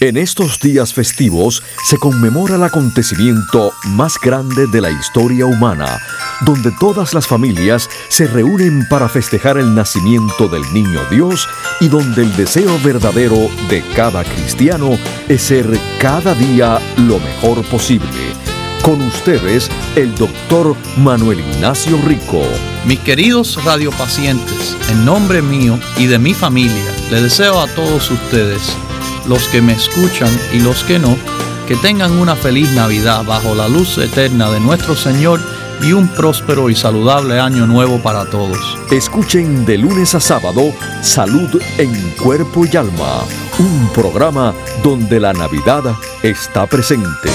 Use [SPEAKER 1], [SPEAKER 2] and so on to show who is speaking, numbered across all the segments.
[SPEAKER 1] En estos días festivos se conmemora el acontecimiento más grande de la historia humana, donde todas las familias se reúnen para festejar el nacimiento del niño Dios y donde el deseo verdadero de cada cristiano es ser cada día lo mejor posible. Con ustedes, el doctor Manuel Ignacio Rico.
[SPEAKER 2] Mis queridos radiopacientes, en nombre mío y de mi familia, le deseo a todos ustedes los que me escuchan y los que no, que tengan una feliz Navidad bajo la luz eterna de nuestro Señor y un próspero y saludable año nuevo para todos.
[SPEAKER 1] Escuchen de lunes a sábado Salud en Cuerpo y Alma, un programa donde la Navidad está presente.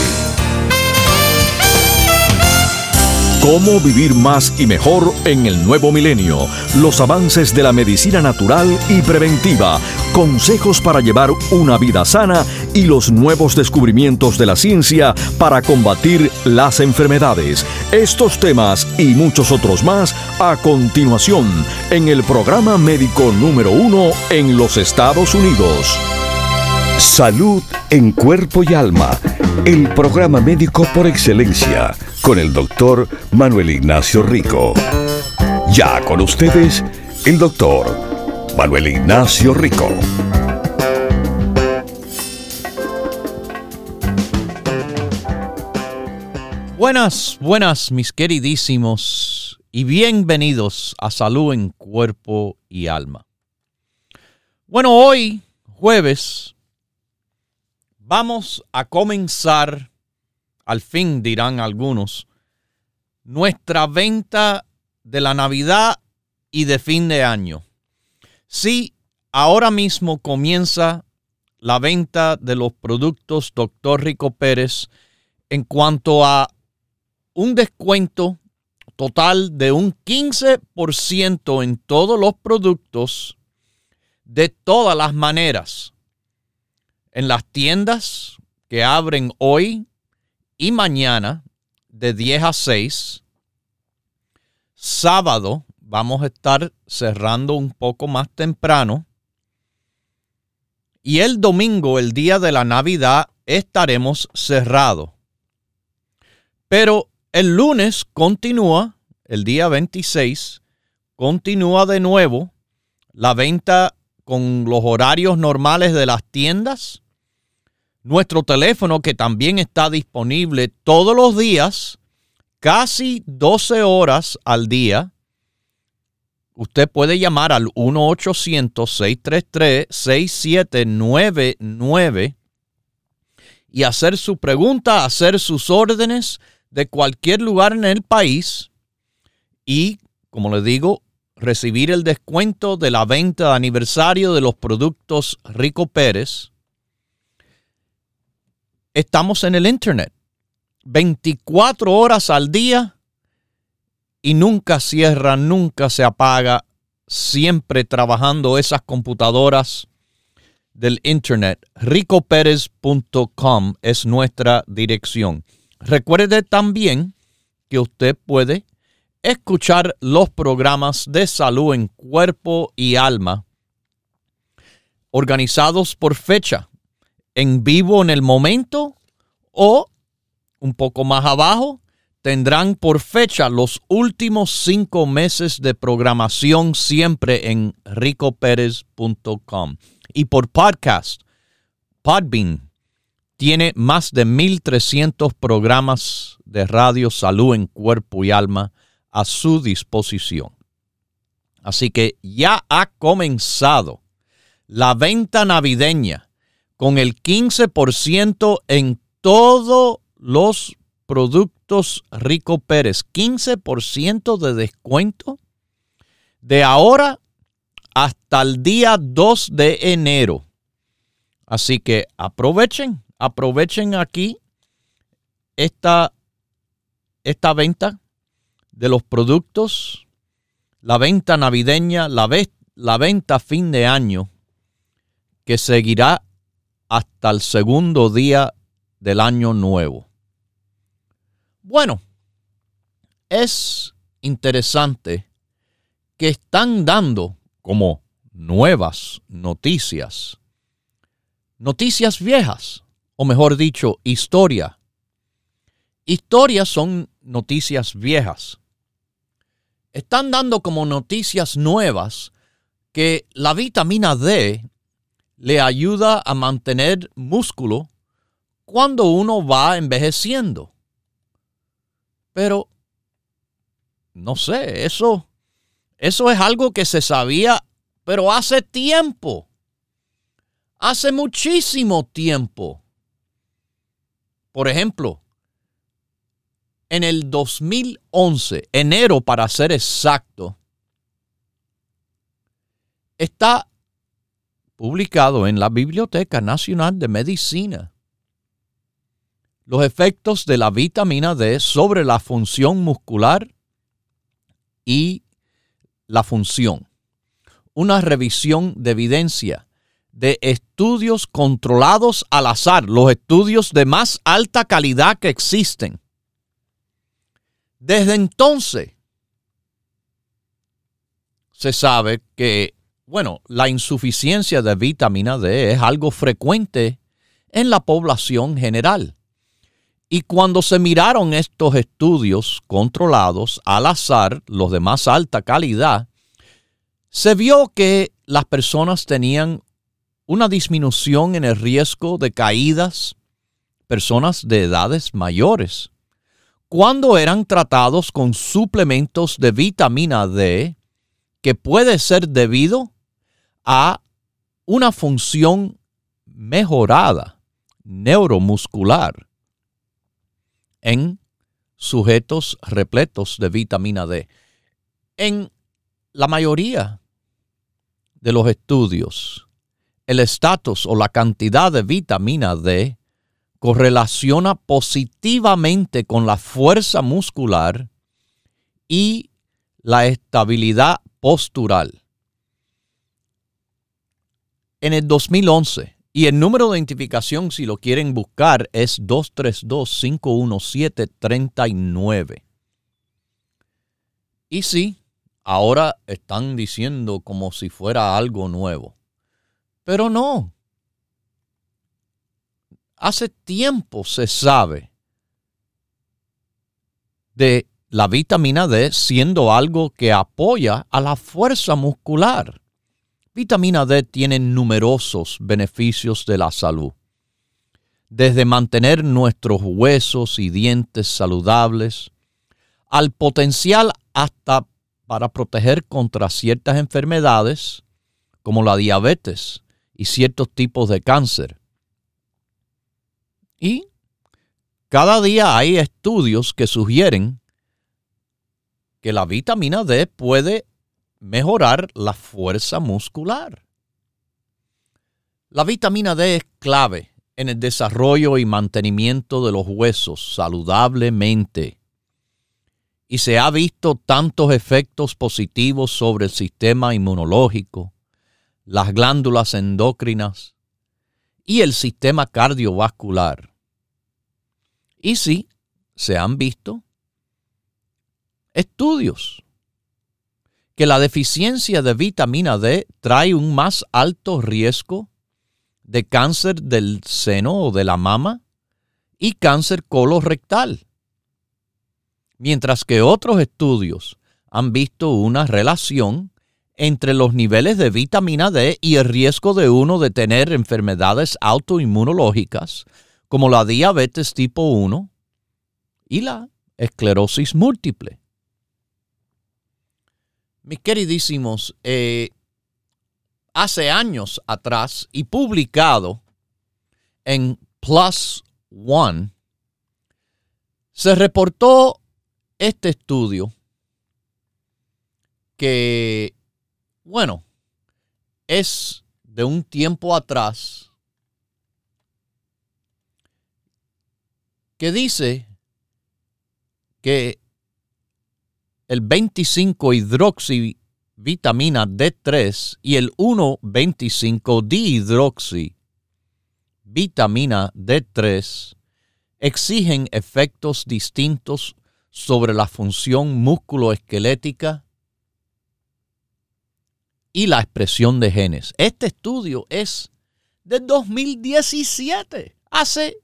[SPEAKER 1] Cómo vivir más y mejor en el nuevo milenio. Los avances de la medicina natural y preventiva. Consejos para llevar una vida sana y los nuevos descubrimientos de la ciencia para combatir las enfermedades. Estos temas y muchos otros más a continuación en el programa médico número uno en los Estados Unidos. Salud en cuerpo y alma. El programa médico por excelencia con el doctor Manuel Ignacio Rico. Ya con ustedes, el doctor Manuel Ignacio Rico.
[SPEAKER 2] Buenas, buenas, mis queridísimos, y bienvenidos a Salud en Cuerpo y Alma. Bueno, hoy, jueves, vamos a comenzar al fin dirán algunos, nuestra venta de la Navidad y de fin de año. Sí, ahora mismo comienza la venta de los productos Dr. Rico Pérez en cuanto a un descuento total de un 15% en todos los productos de todas las maneras. En las tiendas que abren hoy y mañana de 10 a 6. Sábado vamos a estar cerrando un poco más temprano. Y el domingo, el día de la Navidad, estaremos cerrados. Pero el lunes continúa, el día 26, continúa de nuevo la venta con los horarios normales de las tiendas nuestro teléfono que también está disponible todos los días, casi 12 horas al día. Usted puede llamar al 1-800-633-6799 y hacer su pregunta, hacer sus órdenes de cualquier lugar en el país y, como le digo, recibir el descuento de la venta de aniversario de los productos Rico Pérez. Estamos en el Internet. 24 horas al día y nunca cierra, nunca se apaga, siempre trabajando esas computadoras del Internet. ricoperez.com es nuestra dirección. Recuerde también que usted puede escuchar los programas de salud en cuerpo y alma organizados por fecha en vivo en el momento o un poco más abajo tendrán por fecha los últimos cinco meses de programación siempre en ricoperez.com. Y por podcast, Podbean tiene más de 1.300 programas de radio salud en cuerpo y alma a su disposición. Así que ya ha comenzado la venta navideña con el 15% en todos los productos Rico Pérez. 15% de descuento de ahora hasta el día 2 de enero. Así que aprovechen, aprovechen aquí esta, esta venta de los productos, la venta navideña, la, la venta fin de año, que seguirá hasta el segundo día del año nuevo. Bueno, es interesante que están dando como nuevas noticias noticias viejas, o mejor dicho, historia. Historias son noticias viejas. Están dando como noticias nuevas que la vitamina D le ayuda a mantener músculo cuando uno va envejeciendo. Pero, no sé, eso, eso es algo que se sabía, pero hace tiempo. Hace muchísimo tiempo. Por ejemplo, en el 2011, enero para ser exacto, está publicado en la Biblioteca Nacional de Medicina los efectos de la vitamina D sobre la función muscular y la función. Una revisión de evidencia de estudios controlados al azar, los estudios de más alta calidad que existen. Desde entonces se sabe que, bueno, la insuficiencia de vitamina D es algo frecuente en la población general. Y cuando se miraron estos estudios controlados al azar, los de más alta calidad, se vio que las personas tenían una disminución en el riesgo de caídas, personas de edades mayores, cuando eran tratados con suplementos de vitamina D, que puede ser debido a una función mejorada neuromuscular en sujetos repletos de vitamina D. En la mayoría de los estudios, el estatus o la cantidad de vitamina D correlaciona positivamente con la fuerza muscular y la estabilidad postural. En el 2011, y el número de identificación, si lo quieren buscar, es 232-517-39. Y sí, ahora están diciendo como si fuera algo nuevo. Pero no. Hace tiempo se sabe de la vitamina D siendo algo que apoya a la fuerza muscular. Vitamina D tiene numerosos beneficios de la salud, desde mantener nuestros huesos y dientes saludables, al potencial hasta para proteger contra ciertas enfermedades como la diabetes, y ciertos tipos de cáncer. Y cada día hay estudios que sugieren que la vitamina D puede mejorar la fuerza muscular. La vitamina D es clave en el desarrollo y mantenimiento de los huesos saludablemente. Y se ha visto tantos efectos positivos sobre el sistema inmunológico, las glándulas endócrinas y el sistema cardiovascular. Y sí, se han visto estudios que la deficiencia de vitamina D trae un más alto riesgo de cáncer del seno o de la mama y cáncer colorectal. Mientras que otros estudios han visto una relación entre los niveles de vitamina D y el riesgo de uno de tener enfermedades autoinmunológicas como la diabetes tipo 1 y la esclerosis múltiple. Mis queridísimos, eh, hace años atrás y publicado en Plus One, se reportó este estudio que bueno, es de un tiempo atrás que dice que el 25 hidroxi vitamina D3 y el 1,25 dihidroxi vitamina D3 exigen efectos distintos sobre la función musculoesquelética y la expresión de genes. Este estudio es de 2017, hace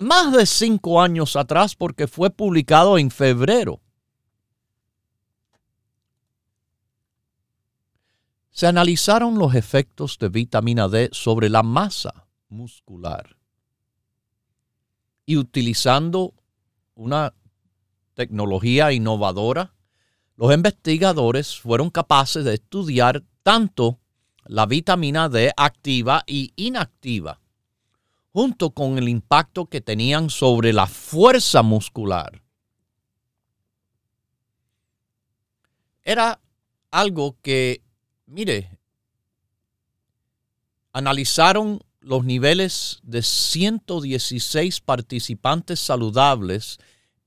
[SPEAKER 2] más de cinco años atrás, porque fue publicado en febrero. Se analizaron los efectos de vitamina D sobre la masa muscular y utilizando una tecnología innovadora, los investigadores fueron capaces de estudiar tanto la vitamina D activa y inactiva, junto con el impacto que tenían sobre la fuerza muscular. Era algo que, mire, analizaron los niveles de 116 participantes saludables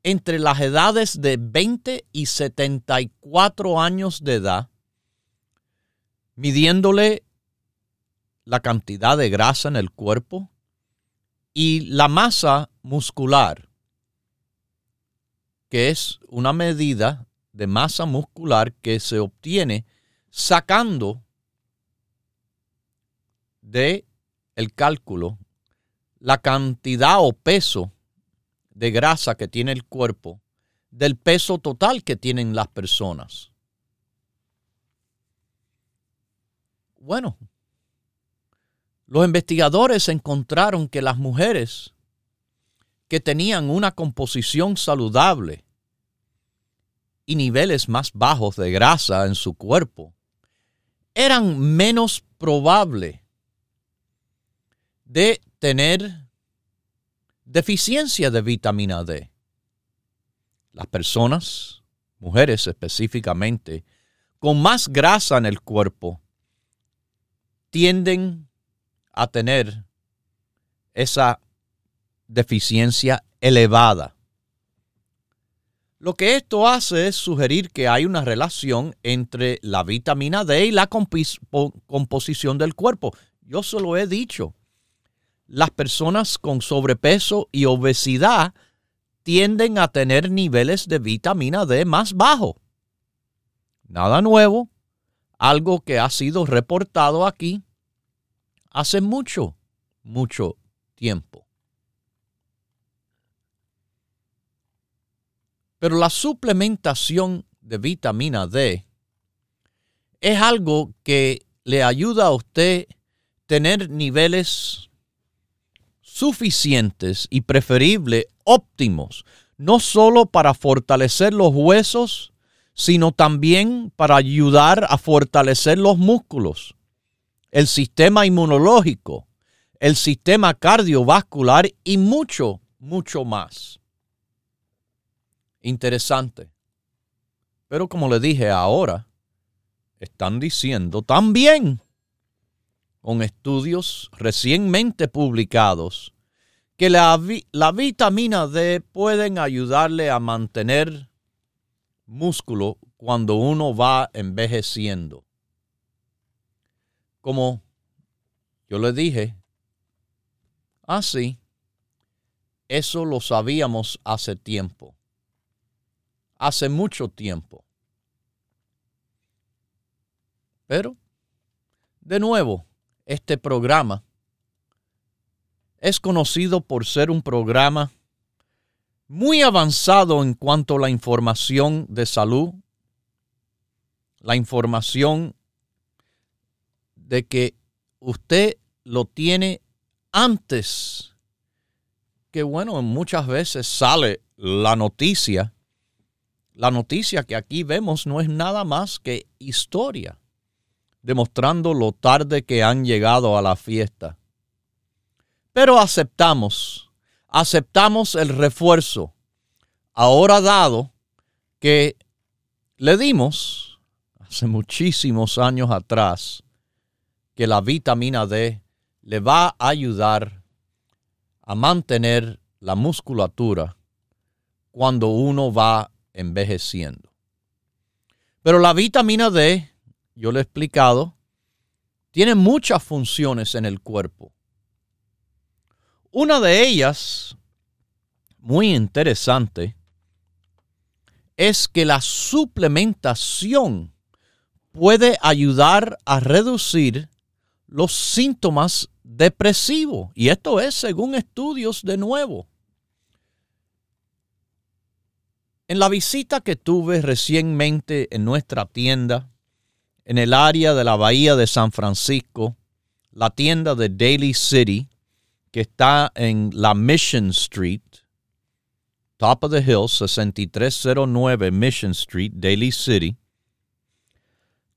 [SPEAKER 2] entre las edades de 20 y 74 años de edad, midiéndole la cantidad de grasa en el cuerpo y la masa muscular, que es una medida de masa muscular que se obtiene sacando de el cálculo la cantidad o peso de grasa que tiene el cuerpo del peso total que tienen las personas. Bueno, los investigadores encontraron que las mujeres que tenían una composición saludable y niveles más bajos de grasa en su cuerpo eran menos probables de tener deficiencia de vitamina D. Las personas, mujeres específicamente, con más grasa en el cuerpo, tienden a tener esa deficiencia elevada. Lo que esto hace es sugerir que hay una relación entre la vitamina D y la composición del cuerpo. Yo se lo he dicho las personas con sobrepeso y obesidad tienden a tener niveles de vitamina D más bajos. Nada nuevo, algo que ha sido reportado aquí hace mucho, mucho tiempo. Pero la suplementación de vitamina D es algo que le ayuda a usted tener niveles suficientes y preferible óptimos, no solo para fortalecer los huesos, sino también para ayudar a fortalecer los músculos, el sistema inmunológico, el sistema cardiovascular y mucho, mucho más. Interesante. Pero como le dije ahora, están diciendo también con estudios recientemente publicados que la, la, vitamina D pueden ayudarle a mantener músculo cuando uno va envejeciendo. Como yo le dije, así, ah, eso lo sabíamos hace tiempo, hace mucho tiempo. Pero, de nuevo, este programa es conocido por ser un programa muy avanzado en cuanto a la información de salud, la información de que usted lo tiene antes que bueno, muchas veces sale la noticia. La noticia que aquí vemos no es nada más que historia demostrando lo tarde que han llegado a la fiesta. Pero aceptamos, aceptamos el refuerzo, ahora dado que le dimos hace muchísimos años atrás que la vitamina D le va a ayudar a mantener la musculatura cuando uno va envejeciendo. Pero la vitamina D yo le he explicado, tiene muchas funciones en el cuerpo. Una de ellas, muy interesante, es que la suplementación puede ayudar a reducir los síntomas depresivos. Y esto es según estudios de nuevo. En la visita que tuve recientemente en nuestra tienda, en el área de la bahía de San Francisco, la tienda de Daily City, que está en la Mission Street, top of the hill, 6309 Mission Street, Daily City,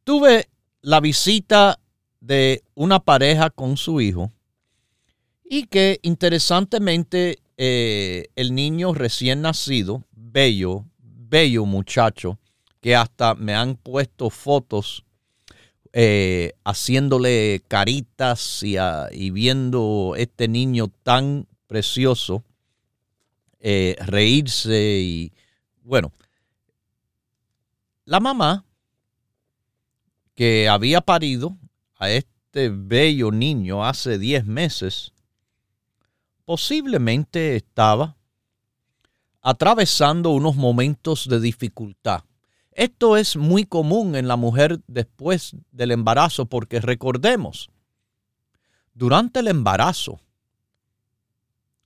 [SPEAKER 2] tuve la visita de una pareja con su hijo y que interesantemente eh, el niño recién nacido bello, bello muchacho, que hasta me han puesto fotos eh, haciéndole caritas y, viendo este niño tan precioso eh, reírse y bueno, la mamá que había parido a este bello niño hace 10 meses, posiblemente estaba atravesando unos momentos de dificultad. Esto es muy común en la mujer después del embarazo porque recordemos, durante el embarazo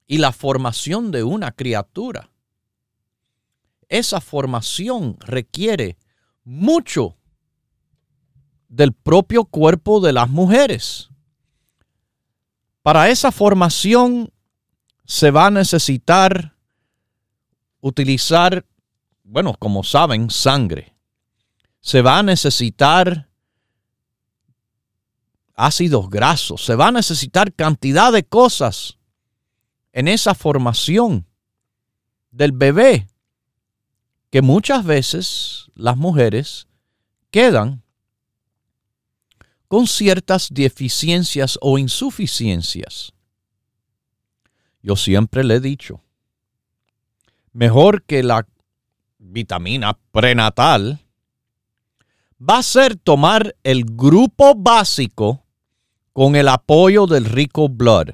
[SPEAKER 2] y la formación de una criatura, esa formación requiere mucho del propio cuerpo de las mujeres. Para esa formación se va a necesitar utilizar, bueno, como saben, sangre. Se va a necesitar ácidos grasos, se va a necesitar cantidad de cosas en esa formación del bebé que muchas veces las mujeres quedan con ciertas deficiencias o insuficiencias. Yo siempre le he dicho, mejor que la vitamina prenatal, va a ser tomar el grupo básico con el apoyo del Rico Blood.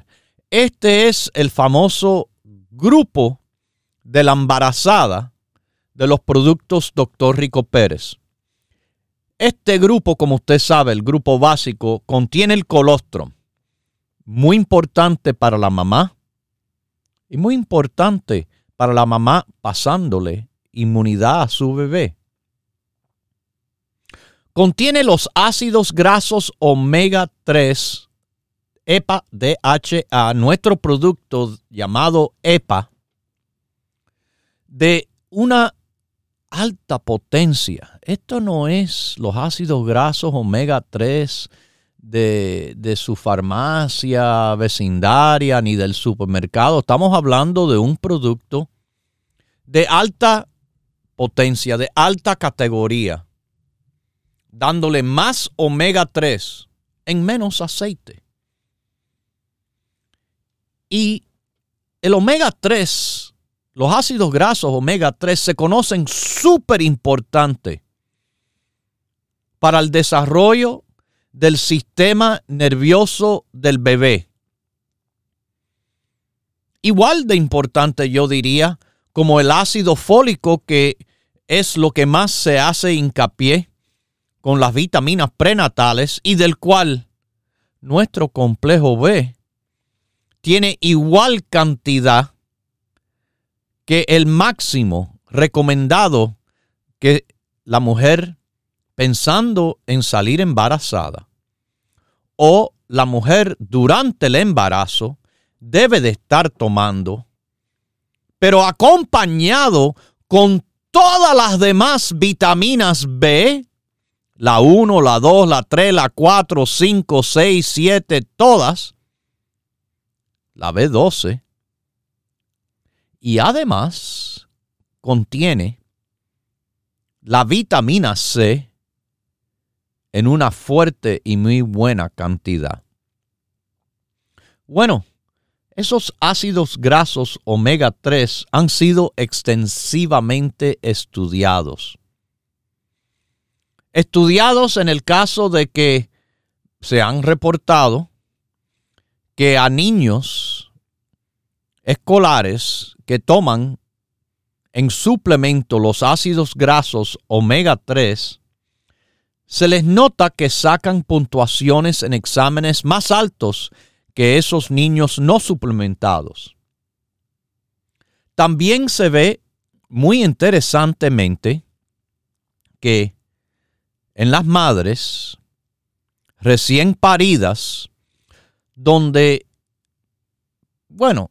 [SPEAKER 2] Este es el famoso grupo de la embarazada de los productos Dr. Rico Pérez. Este grupo, como usted sabe, el grupo básico, contiene el colostrum, muy importante para la mamá y muy importante para la mamá pasándole inmunidad a su bebé. Contiene los ácidos grasos omega 3, EPA DHA, nuestro producto llamado EPA, de una alta potencia. Esto no es los ácidos grasos omega 3 de, su farmacia vecindaria ni del supermercado. Estamos hablando de un producto de alta potencia, de alta categoría, dándole más omega 3 en menos aceite. Y el omega 3, los ácidos grasos omega 3 se conocen súper importante para el desarrollo del sistema nervioso del bebé. Igual de importante yo diría como el ácido fólico que es lo que más se hace hincapié con las vitaminas prenatales y del cual nuestro complejo B tiene igual cantidad que el máximo recomendado que la mujer pensando en salir embarazada o la mujer durante el embarazo debe de estar tomando, pero acompañado con todas las demás vitaminas B, la 1, la 2, la 3, la 4, 5, 6, 7, todas, la B12, y además contiene la vitamina C, en una fuerte y muy buena cantidad. Bueno, esos ácidos grasos omega 3 han sido extensivamente estudiados. Estudiados en el caso de que se han reportado que a niños escolares que toman en suplemento los ácidos grasos omega 3 se les nota que sacan puntuaciones en exámenes más altos que esos niños no suplementados. También se ve muy interesantemente que en las madres recién paridas, donde, bueno,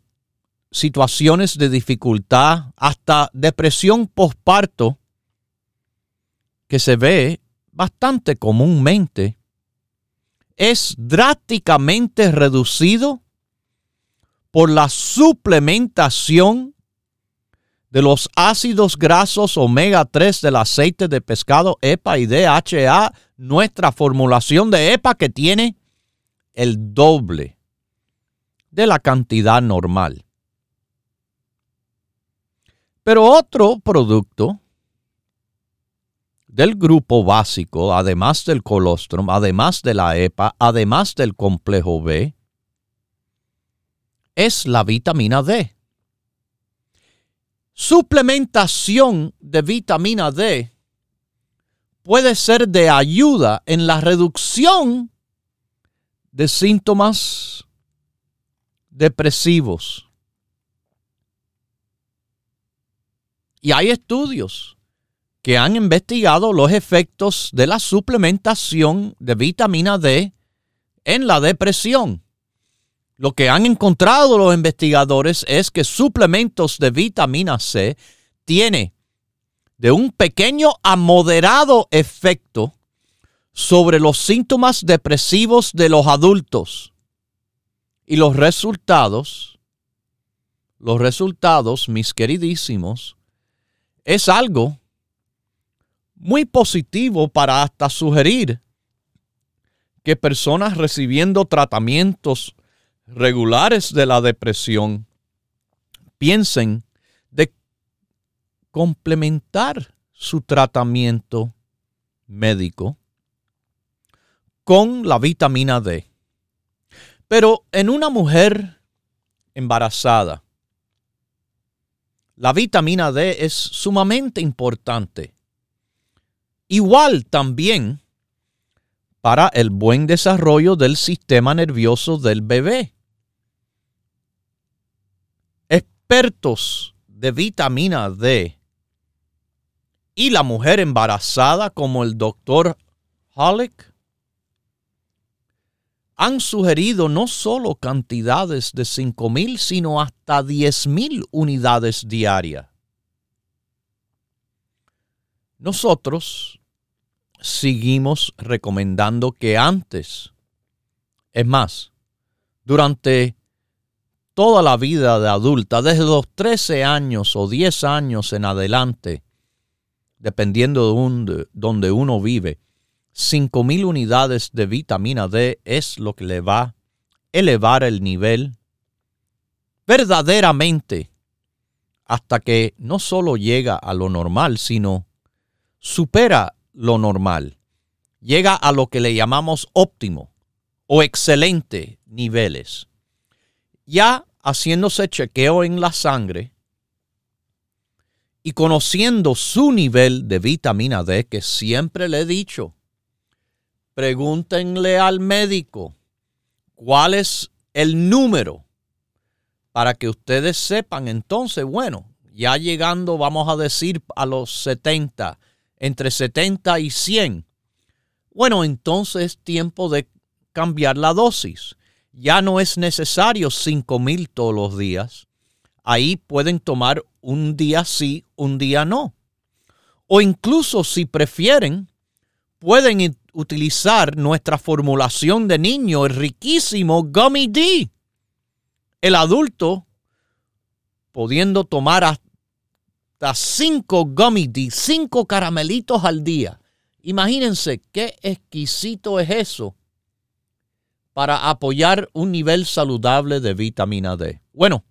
[SPEAKER 2] situaciones de dificultad, hasta depresión postparto, que se ve bastante comúnmente, es drásticamente reducido por la suplementación de los ácidos grasos omega 3 del aceite de pescado EPA y DHA, nuestra formulación de EPA que tiene el doble de la cantidad normal. Pero otro producto del grupo básico, además del colostrum, además de la EPA, además del complejo B, es la vitamina D. Suplementación de vitamina D puede ser de ayuda en la reducción de síntomas depresivos. Y hay estudios que han investigado los efectos de la suplementación de vitamina D en la depresión. Lo que han encontrado los investigadores es que suplementos de vitamina C tiene de un pequeño a moderado efecto sobre los síntomas depresivos de los adultos. Y los resultados, los resultados, mis queridísimos, es algo muy positivo para hasta sugerir que personas recibiendo tratamientos regulares de la depresión piensen de complementar su tratamiento médico con la vitamina D. Pero en una mujer embarazada, la vitamina D es sumamente importante Igual también para el buen desarrollo del sistema nervioso del bebé. Expertos de vitamina D y la mujer embarazada como el doctor Halleck han sugerido no solo cantidades de 5.000, sino hasta 10.000 unidades diarias. Nosotros seguimos recomendando que antes, es más, durante toda la vida de adulta, desde los 13 años o 10 años en adelante, dependiendo de, donde uno vive, 5.000 unidades de vitamina D es lo que le va a elevar el nivel verdaderamente hasta que no solo llega a lo normal, sino supera lo normal, llega a lo que le llamamos óptimo o excelente niveles. Ya haciéndose chequeo en la sangre y conociendo su nivel de vitamina D, que siempre le he dicho, pregúntenle al médico cuál es el número para que ustedes sepan entonces, bueno, ya llegando, vamos a decir, a los 70, entre 70 y 100. Bueno, entonces es tiempo de cambiar la dosis. Ya no es necesario mil todos los días. Ahí pueden tomar un día sí, un día no. O incluso si prefieren, pueden utilizar nuestra formulación de niño, el riquísimo Gummy D. El adulto pudiendo tomar cinco gummy D, cinco caramelitos al día. Imagínense qué exquisito es eso para apoyar un nivel saludable de vitamina D. Bueno,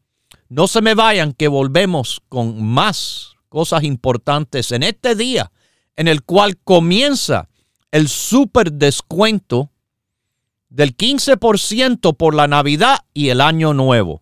[SPEAKER 2] no se me vayan que volvemos con más cosas importantes en este día en el cual comienza el super descuento del 15% por la Navidad y el Año Nuevo.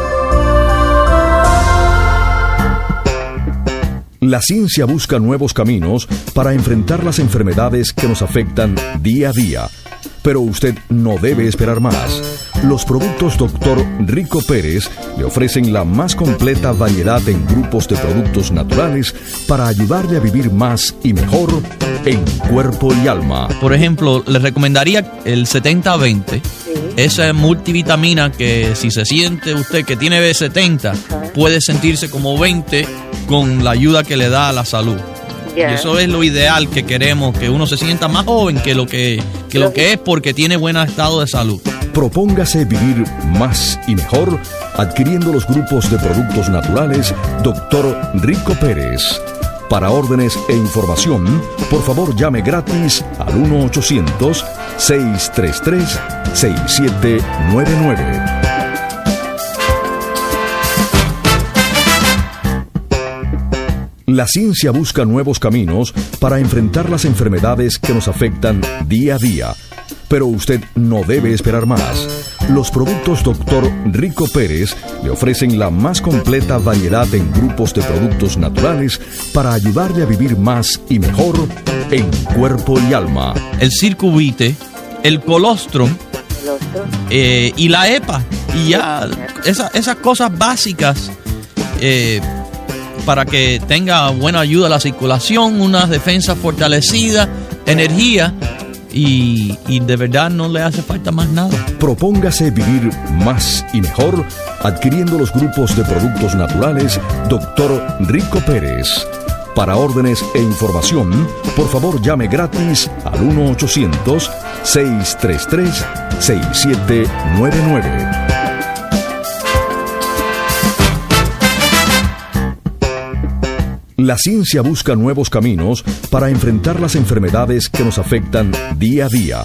[SPEAKER 1] La ciencia busca nuevos caminos para enfrentar las enfermedades que nos afectan día a día. Pero usted no debe esperar más. Los productos Dr. Rico Pérez le ofrecen la más completa variedad en grupos de productos naturales para ayudarle a vivir más y mejor en cuerpo y alma.
[SPEAKER 2] Por ejemplo, le recomendaría el 70-20. Esa multivitamina que si se siente usted que tiene B70, puede sentirse como 20 con la ayuda que le da a la salud. Y eso es lo ideal que queremos, que uno se sienta más joven que lo que, que lo que es porque tiene buen estado de salud.
[SPEAKER 1] Propóngase vivir más y mejor adquiriendo los grupos de productos naturales Dr. Rico Pérez. Para órdenes e información, por favor llame gratis al 1-800-633-6799. La ciencia busca nuevos caminos para enfrentar las enfermedades que nos afectan día a día. Pero usted no debe esperar más. Los productos Dr. Rico Pérez le ofrecen la más completa variedad en grupos de productos naturales para ayudarle a vivir más y mejor en cuerpo y alma.
[SPEAKER 2] El circuvite, el colostrum eh, y la EPA. Y ya esas cosas básicas. Eh, para que tenga buena ayuda a la circulación, una defensa fortalecida, energía y, de verdad no le hace falta más nada.
[SPEAKER 1] Propóngase vivir más y mejor adquiriendo los grupos de productos naturales Dr. Rico Pérez. Para órdenes e información, por favor llame gratis al 1-800-633-6799. La ciencia busca nuevos caminos para enfrentar las enfermedades que nos afectan día a día.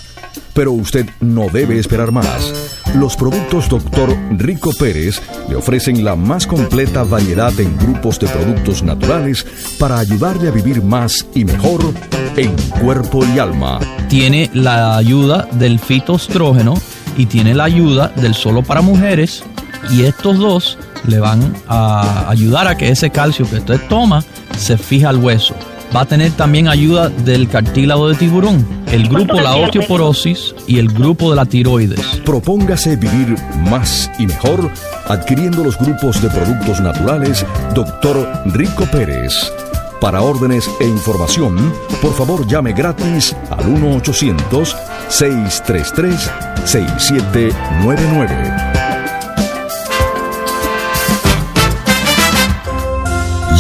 [SPEAKER 1] Pero usted no debe esperar más. Los productos Dr. Rico Pérez le ofrecen la más completa variedad en grupos de productos naturales para ayudarle a vivir más y mejor en cuerpo y alma.
[SPEAKER 2] Tiene la ayuda del fitoestrógeno y tiene la ayuda del solo para mujeres y estos dos le van a ayudar a que ese calcio que usted toma se fija al hueso. Va a tener también ayuda del cartílago de tiburón, el grupo la osteoporosis y el grupo de la tiroides.
[SPEAKER 1] Propóngase vivir más y mejor adquiriendo los grupos de productos naturales Dr. Rico Pérez. Para órdenes e información, por favor llame gratis al 1-800-633-6799.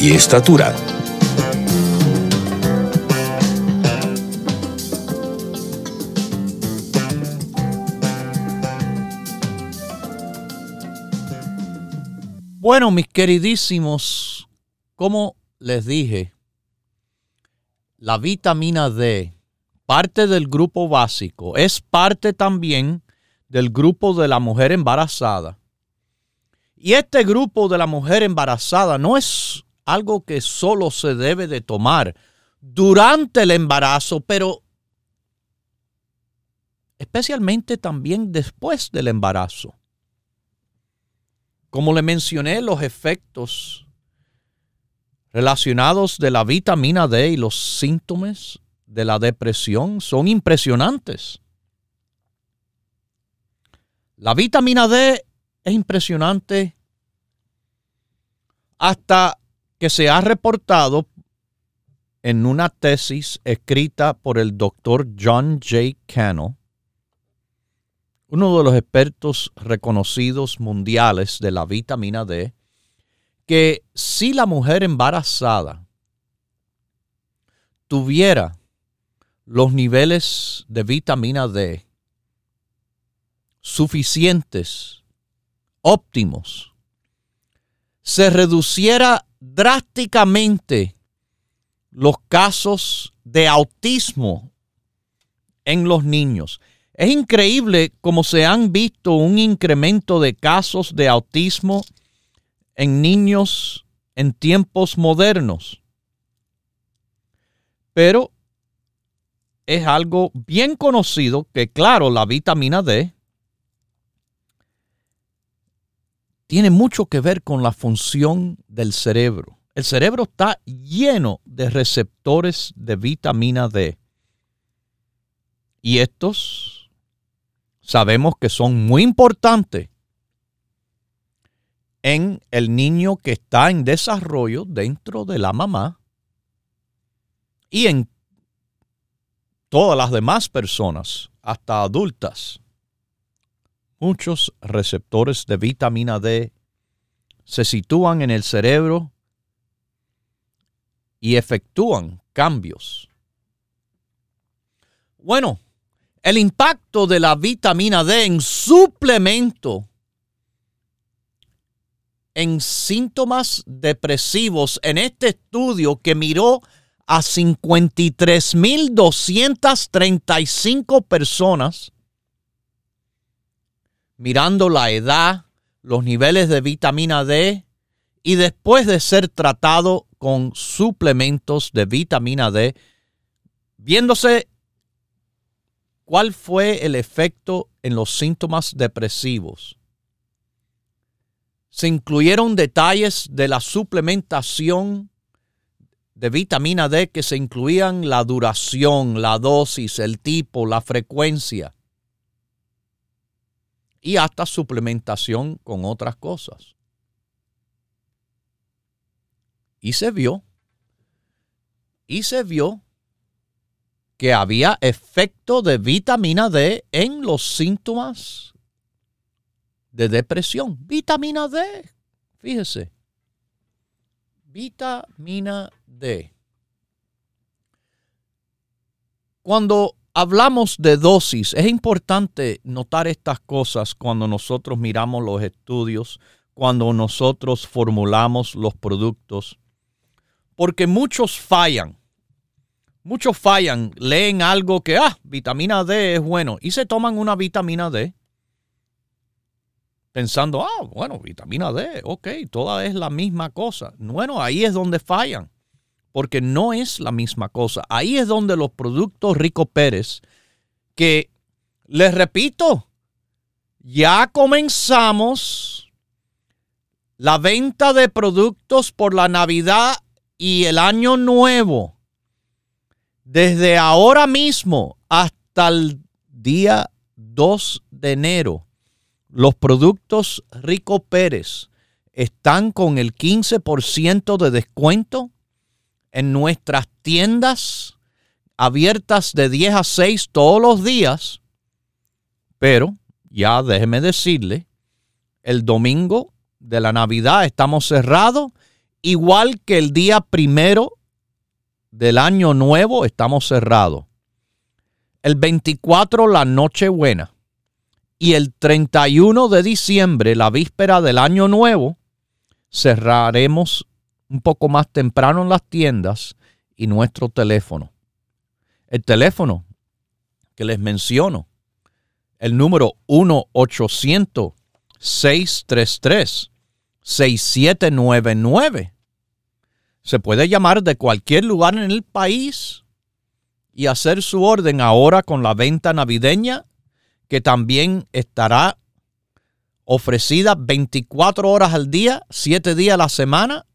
[SPEAKER 3] y estatura.
[SPEAKER 2] Bueno, mis queridísimos, como les dije, la vitamina D, parte del grupo básico, es parte también del grupo de la mujer embarazada. Y este grupo de la mujer embarazada no es algo que solo se debe de tomar durante el embarazo, pero especialmente también después del embarazo. Como le mencioné, los efectos relacionados de la vitamina D y los síntomas de la depresión son impresionantes. La vitamina D es impresionante hasta que se ha reportado en una tesis escrita por el doctor John J. Cano uno de los expertos reconocidos mundiales de la vitamina D, que si la mujer embarazada tuviera los niveles de vitamina D suficientes, óptimos, se reduciera drásticamente los casos de autismo en los niños. Es increíble cómo se han visto un incremento de casos de autismo en niños en tiempos modernos. Pero es algo bien conocido que, claro, la vitamina D tiene mucho que ver con la función del cerebro. El cerebro está lleno de receptores de vitamina D. Y estos sabemos que son muy importantes en el niño que está en desarrollo dentro de la mamá y en todas las demás personas, hasta adultas. Muchos receptores de vitamina D se sitúan en el cerebro y efectúan cambios. Bueno, el impacto de la vitamina D en suplemento en síntomas depresivos en este estudio que miró a 53.235 personas, mirando la edad, los niveles de vitamina D y después de ser tratado con suplementos de vitamina D, viéndose ¿Cuál fue el efecto en los síntomas depresivos? Se incluyeron detalles de la suplementación de vitamina D que se incluían la duración, la dosis, el tipo, la frecuencia y hasta suplementación con otras cosas. Y se vio, y se vio que había efecto de vitamina D en los síntomas de depresión. Vitamina D, fíjese. Vitamina D. Cuando hablamos de dosis, es importante notar estas cosas cuando nosotros miramos los estudios, cuando nosotros formulamos los productos, porque muchos fallan. Muchos fallan, leen algo que, ah, vitamina D es bueno, y se toman una vitamina D pensando, ah, bueno, vitamina D, ok, toda es la misma cosa. Bueno, ahí es donde fallan, porque no es la misma cosa. Ahí es donde los productos Rico Pérez, que les repito, ya comenzamos la venta de productos por la Navidad y el Año Nuevo desde ahora mismo hasta el día 2 de enero, los productos Rico Pérez están con el 15% de descuento en nuestras tiendas abiertas de 10 a 6 todos los días. Pero ya déjeme decirle, el domingo de la Navidad estamos cerrados, igual que el día primero del año nuevo estamos cerrados. El 24 la Nochebuena y el 31 de diciembre, la víspera del año nuevo, cerraremos un poco más temprano en las tiendas y nuestro teléfono. El teléfono que les menciono, el número 1-800-633-6799. Se puede llamar de cualquier lugar en el país y hacer su orden ahora con la venta navideña que también estará ofrecida 24 horas al día, 7 días a la semana.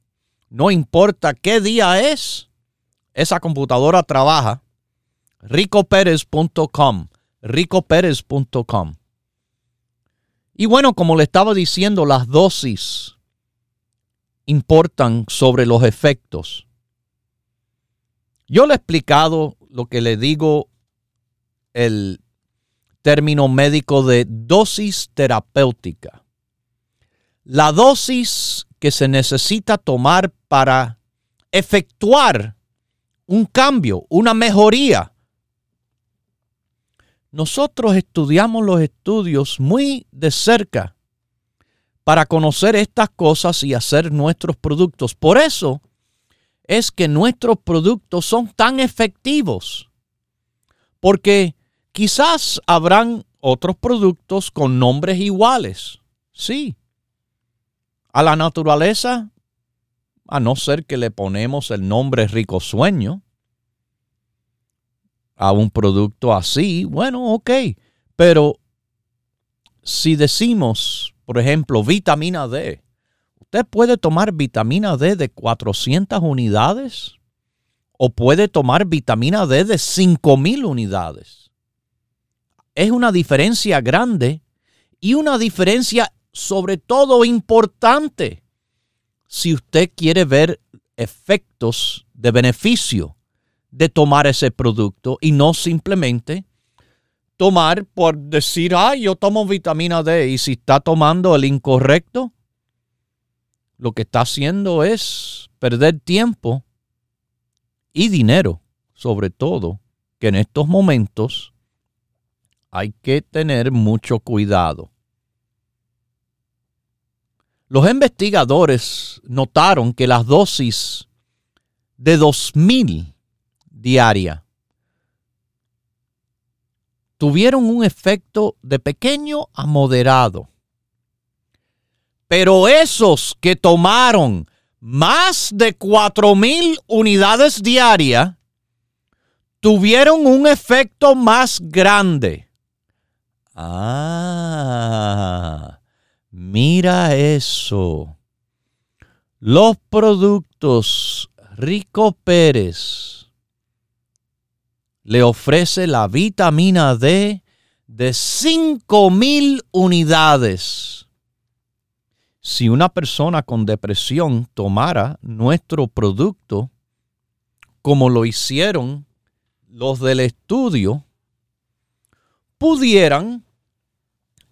[SPEAKER 2] No importa qué día es, esa computadora trabaja. ricoperez.com, ricoperez.com. Y bueno, como le estaba diciendo, las dosis importan sobre los efectos. Yo le he explicado lo que le digo el término médico de dosis terapéutica. La dosis que se necesita tomar para efectuar un cambio, una mejoría. Nosotros estudiamos los estudios muy de cerca para conocer estas cosas y hacer nuestros productos. Por eso es que nuestros productos son tan efectivos. Porque Quizás habrán otros productos con nombres iguales. Sí. A la naturaleza, a no ser que le ponemos el nombre rico sueño a un producto así, bueno, ok. Pero si decimos, por ejemplo, vitamina D, usted puede tomar vitamina D de 400 unidades o puede tomar vitamina D de 5000 unidades es una diferencia grande y una diferencia sobre todo importante si usted quiere ver efectos de beneficio de tomar ese producto y no simplemente tomar por decir, ay, yo tomo vitamina D y si está tomando el incorrecto, lo que está haciendo es perder tiempo y dinero, sobre todo, que en estos momentos hay que tener mucho cuidado. Los investigadores notaron que las dosis de 2000 diaria tuvieron un efecto de pequeño a moderado. Pero esos que tomaron más de 4000 unidades diarias tuvieron un efecto más grande. Ah, mira eso. Los productos Rico Pérez le ofrece la vitamina D de 5000 unidades. Si una persona con depresión tomara nuestro producto, como lo hicieron los del estudio, pudieran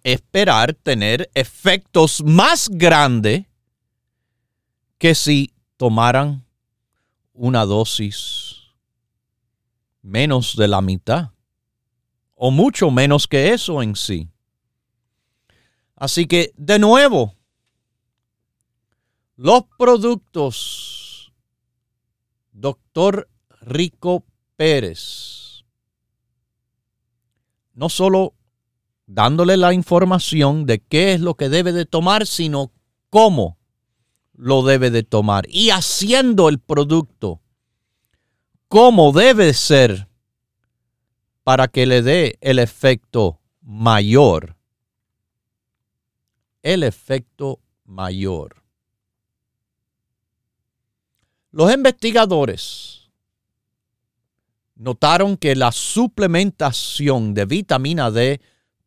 [SPEAKER 2] esperar tener efectos más grandes que si tomaran una dosis menos de la mitad o mucho menos que eso en sí. Así que, de nuevo, los productos Doctor Rico Pérez, no solo dándole la información de qué es lo que debe de tomar, sino cómo lo debe de tomar y haciendo el producto cómo debe ser para que le dé el efecto mayor. El efecto mayor. Los investigadores notaron que la suplementación de vitamina D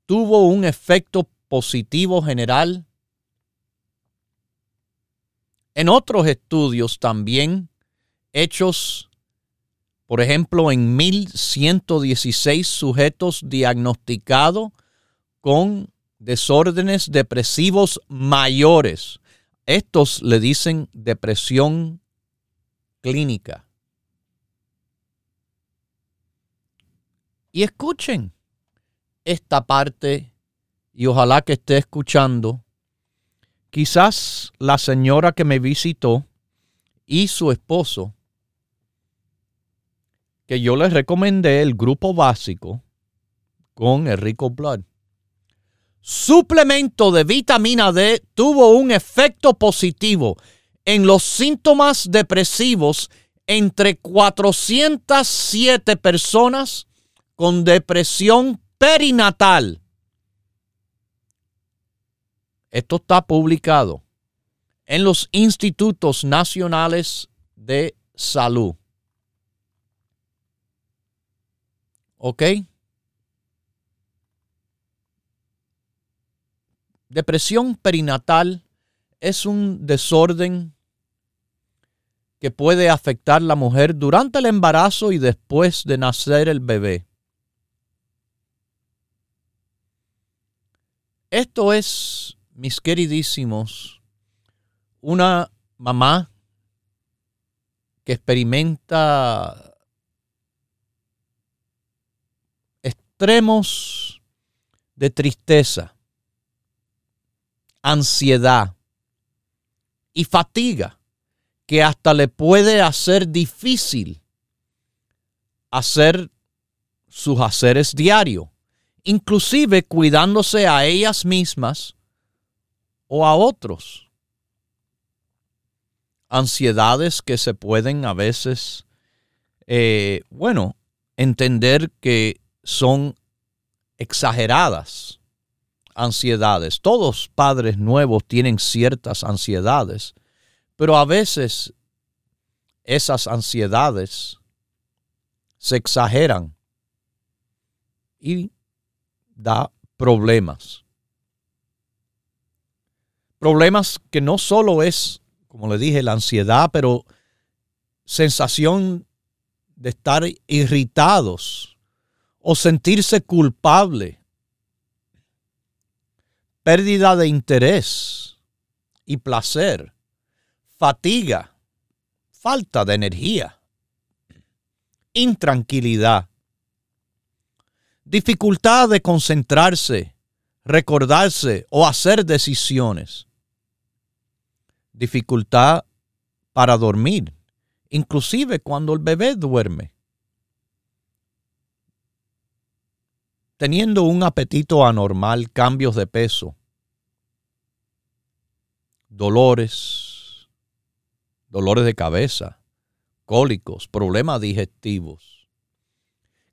[SPEAKER 2] tuvo un efecto positivo general. En otros estudios también hechos, por ejemplo, en 1116 sujetos diagnosticados con desórdenes depresivos mayores. Estos le dicen depresión clínica. Y escuchen esta parte y ojalá que esté escuchando. Quizás la señora que me visitó y su esposo, que yo les recomendé el grupo básico con el Rico Blood. Suplemento de vitamina D tuvo un efecto positivo en los síntomas depresivos entre 407 personas con depresión perinatal. Esto está publicado en los institutos nacionales de salud. ¿Ok? Depresión perinatal es un desorden que puede afectar a la mujer durante el embarazo y después de nacer el bebé. Esto es, mis queridísimos, una mamá que experimenta extremos de tristeza, ansiedad y fatiga que hasta le puede hacer difícil hacer sus haceres diarios inclusive cuidándose a ellas mismas o a otros. Ansiedades que se pueden a veces, eh, bueno, entender que son exageradas ansiedades. Todos padres nuevos tienen ciertas ansiedades, pero a veces esas ansiedades se exageran y da problemas. Problemas que no solo es, como le dije, la ansiedad, pero sensación de estar irritados o sentirse culpable, pérdida de interés y placer, fatiga, falta de energía, intranquilidad, dificultad de concentrarse, recordarse o hacer decisiones, dificultad para dormir, inclusive cuando el bebé duerme, teniendo un apetito anormal, cambios de peso, dolores, dolores de cabeza, cólicos, problemas digestivos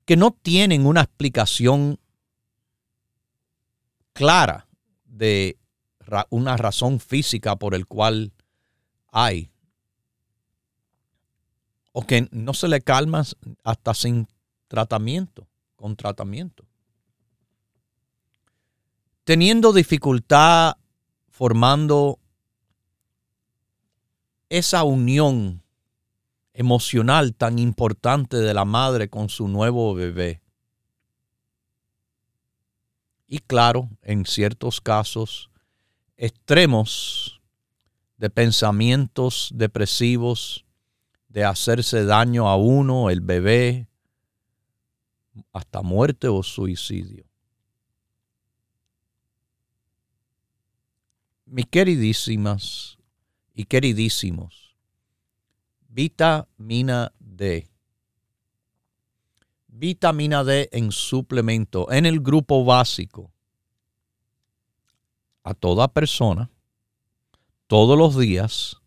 [SPEAKER 2] que no tienen una explicación clara de una razón física por el cual hay. O que no se le calma hasta sin tratamiento, con tratamiento. Teniendo dificultad formando esa unión emocional tan importante de la madre con su nuevo bebé. Y claro, en ciertos casos extremos de pensamientos depresivos, de hacerse daño a uno, el bebé, hasta muerte o suicidio. Mis queridísimas y queridísimos, Vitamina D. Vitamina D en suplemento, en el grupo básico. A toda persona, todos los días,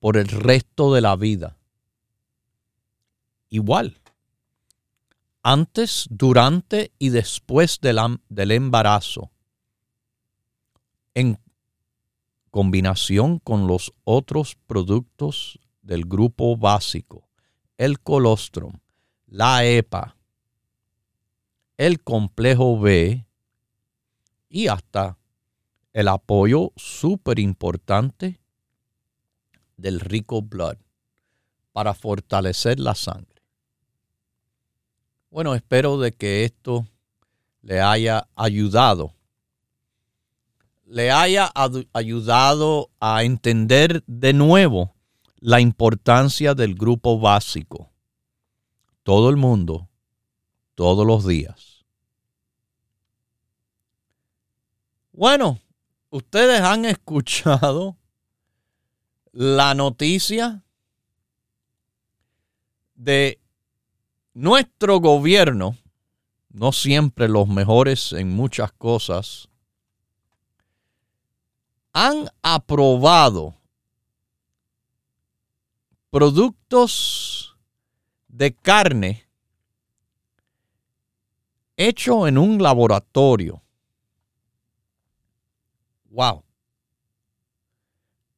[SPEAKER 2] por el resto de la vida. Igual. Antes, durante y después del, del embarazo. En combinación con los otros productos del grupo básico, el colostrum, la EPA, el complejo B y hasta el apoyo súper importante del rico blood para fortalecer la sangre. Bueno, espero de que esto le haya ayudado. Le haya ayudado a entender de nuevo la importancia del grupo básico. Todo el mundo, todos los días. Bueno, ustedes han escuchado la noticia de nuestro gobierno, no siempre los mejores en muchas cosas, han aprobado productos de carne hecho en un laboratorio. Wow.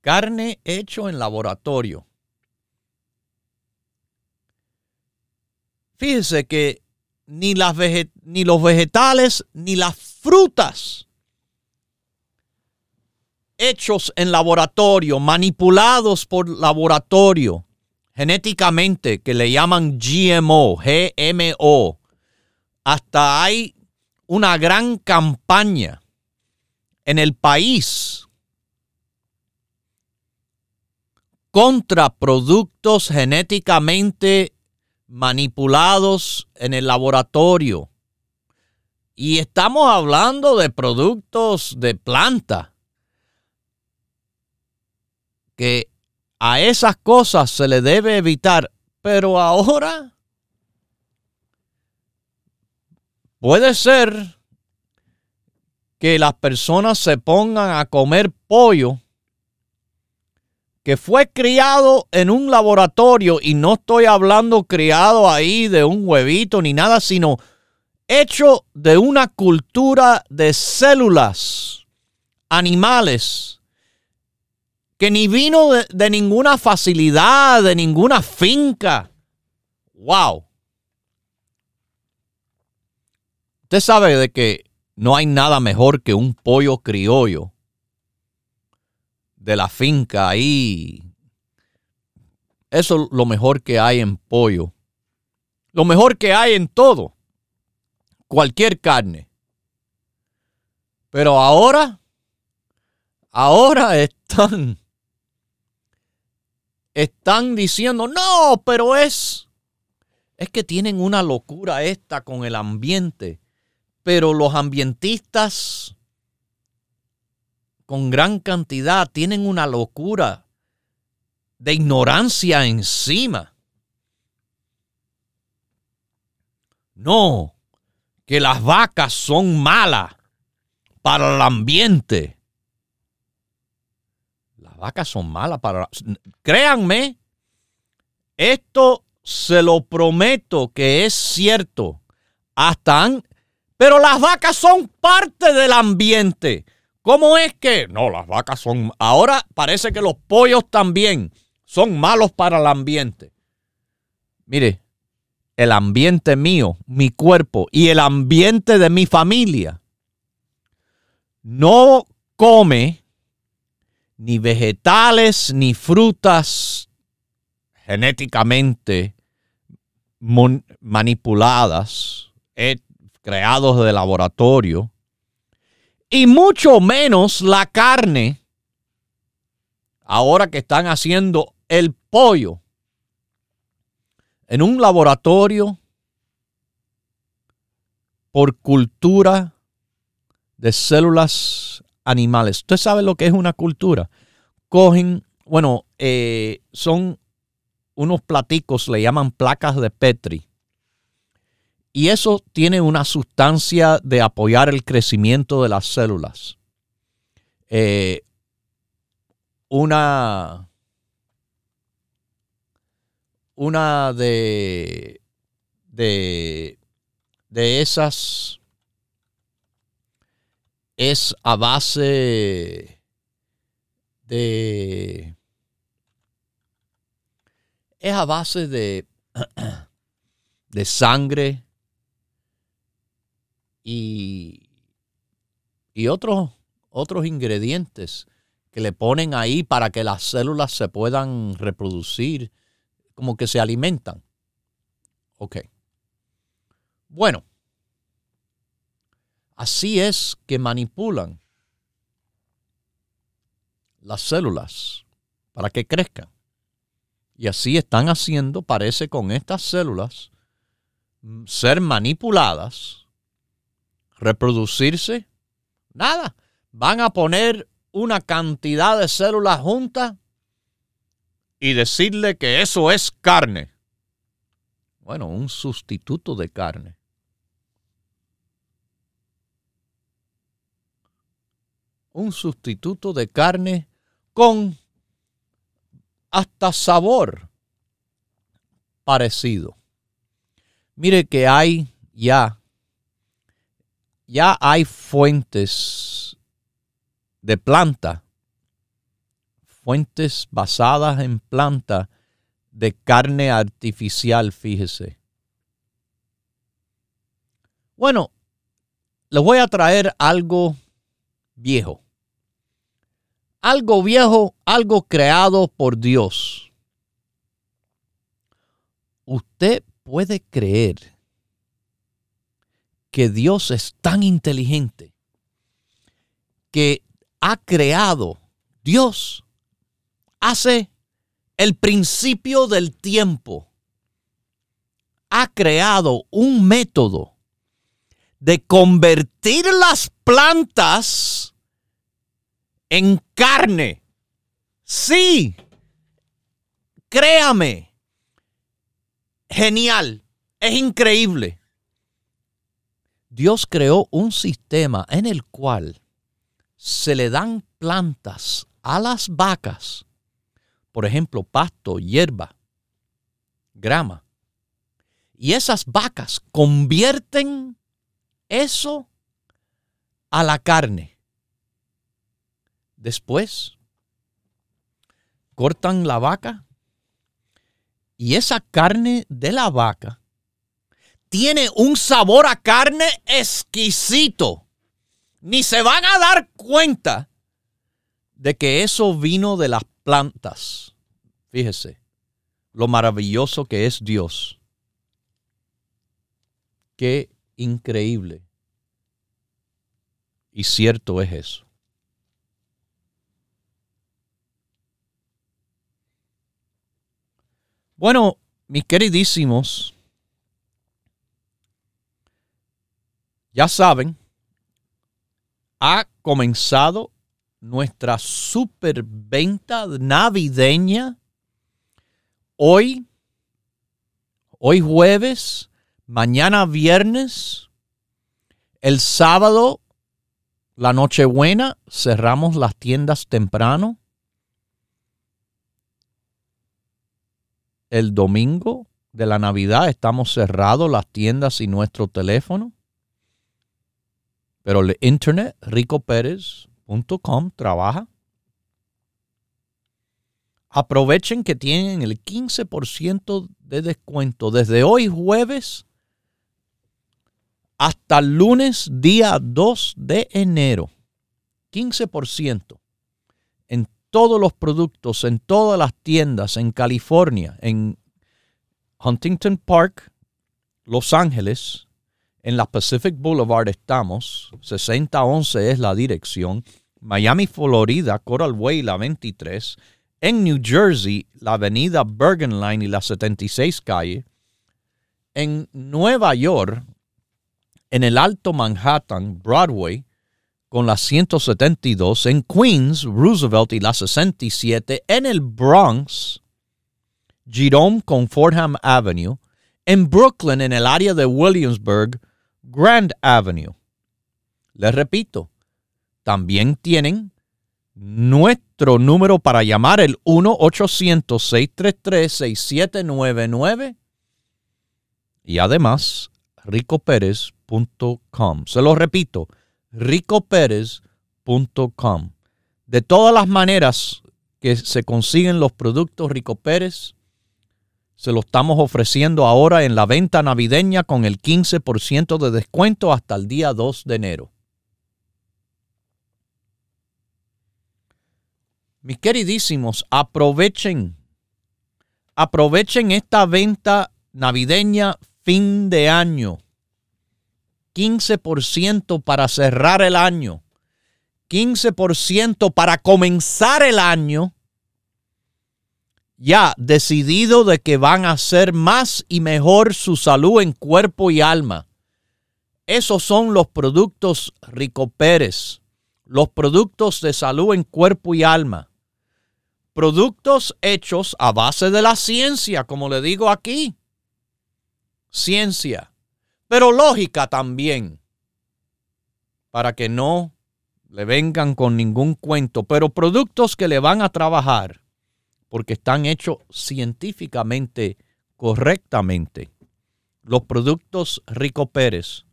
[SPEAKER 2] Carne hecho en laboratorio. Fíjese que ni, ni los vegetales ni las frutas hechos en laboratorio, manipulados por laboratorio, genéticamente, que le llaman GMO, GMO. Hasta hay una gran campaña en el país contra productos genéticamente manipulados en el laboratorio. Y estamos hablando de productos de planta que a esas cosas se le debe evitar. Pero ahora puede ser que las personas se pongan a comer pollo que fue criado en un laboratorio y no estoy hablando criado ahí de un huevito ni nada, sino hecho de una cultura de células animales que ni vino de, ninguna facilidad, de ninguna finca. ¡Wow! Usted sabe de que no hay nada mejor que un pollo criollo de la finca ahí. Eso es lo mejor que hay en pollo. Lo mejor que hay en todo. Cualquier carne. Pero ahora, ahora están están diciendo, no, pero es, es que tienen una locura esta con el ambiente. Pero los ambientistas con gran cantidad tienen una locura de ignorancia encima. No, que las vacas son malas para el ambiente vacas son malas para... Créanme, esto se lo prometo que es cierto. Hasta Pero las vacas son parte del ambiente. ¿Cómo es que? No, las vacas son... Ahora parece que los pollos también son malos para el ambiente. Mire, el ambiente mío, mi cuerpo y el ambiente de mi familia no come ni vegetales ni frutas genéticamente manipuladas, eh, creados de laboratorio, y mucho menos la carne, ahora que están haciendo el pollo en un laboratorio por cultura de células animales. ¿Usted sabe lo que es una cultura? Cogen, bueno, eh, son unos platicos, le llaman placas de Petri. Y eso tiene una sustancia de apoyar el crecimiento de las células. Eh, una, una de, de, de esas es a base de... Es a base de... de sangre y, y otros, otros ingredientes que le ponen ahí para que las células se puedan reproducir, como que se alimentan. Ok. Bueno, así es que manipulan las células para que crezcan. Y así están haciendo, parece, con estas células mm, ser manipuladas, reproducirse. Nada, van a poner una cantidad de células juntas y decirle que eso es carne. Bueno, un sustituto de carne. Un sustituto de carne con hasta sabor parecido. Mire que hay ya, ya hay fuentes de planta, fuentes basadas en planta de carne artificial, fíjese. Bueno, les voy a traer algo viejo algo viejo, algo creado por Dios. Usted puede creer que Dios es tan inteligente que ha creado Dios hace el principio del tiempo. Ha creado un método de convertir las plantas en carne. Sí, créame. Genial, es increíble. Dios creó un sistema en el cual se le dan plantas a las vacas, por ejemplo, pasto, hierba, grama, y esas vacas convierten eso a la carne. Después, cortan la vaca y esa carne de la vaca tiene un sabor a carne exquisito. Ni se van a dar cuenta de que eso vino de las plantas. Fíjese lo maravilloso que es Dios. Qué increíble. Y cierto es eso. Bueno, mis queridísimos, ya saben, ha comenzado nuestra superventa navideña hoy, hoy jueves, mañana viernes, el sábado, la Nochebuena, cerramos las tiendas temprano. El domingo de la Navidad estamos cerrados las tiendas y nuestro teléfono. Pero el internet, ricopérez.com, trabaja. Aprovechen que tienen el 15% de descuento desde hoy jueves hasta lunes día 2 de enero. 15% en todos los productos en todas las tiendas en California, en Huntington Park, Los Ángeles, en la Pacific Boulevard estamos, 6011 es la dirección, Miami, Florida, Coral Way, la 23, en New Jersey, la avenida Bergen Line y la 76 calle, en Nueva York, en el Alto Manhattan, Broadway, con la 172, en Queens, Roosevelt y la 67, en el Bronx, Jerome con Fordham Avenue, en Brooklyn, en el área de Williamsburg, Grand Avenue. Les repito, también tienen nuestro número para llamar el 1-800-633-6799 y además ricopérez.com. Se lo repito, ricopérez.com. De todas las maneras que se consiguen los productos Rico Pérez, Se lo estamos ofreciendo ahora en la venta navideña con el 15% de descuento hasta el día 2 de enero. Mis queridísimos, aprovechen, aprovechen esta venta navideña fin de año. 15% para cerrar el año. 15% para comenzar el año ya decidido de que van a hacer más y mejor su salud en cuerpo y alma. Esos son los productos Rico Pérez, los productos de salud en cuerpo y alma. Productos hechos a base de la ciencia, como le digo aquí. Ciencia, pero lógica también, para que no le vengan con ningún cuento, pero productos que le van a trabajar porque están hechos científicamente correctamente. Los productos Rico Pérez.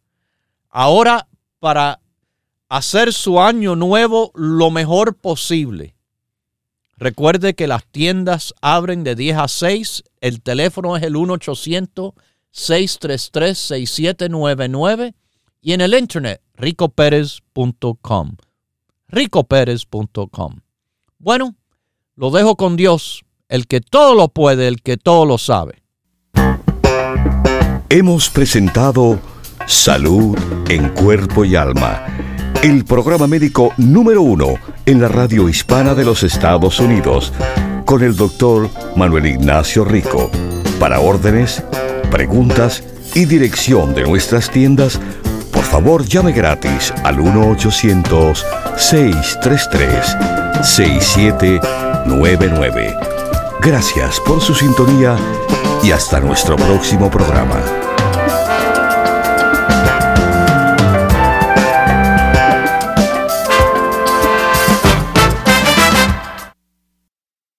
[SPEAKER 2] Ahora, para hacer su año nuevo lo mejor posible. Recuerde que las tiendas abren de 10 a 6. El teléfono es el 1-800-633-6799 y en el internet ricoperez.com. ricoperez.com. Bueno, lo dejo con Dios, el que todo lo puede, el que todo lo sabe.
[SPEAKER 3] Hemos presentado Salud en Cuerpo y Alma, el programa médico número uno en la radio hispana de los Estados Unidos, con el doctor Manuel Ignacio Rico. Para órdenes, preguntas y dirección de nuestras tiendas, por favor llame gratis al 1-800-633-67 99. Gracias por su sintonía y hasta nuestro próximo programa.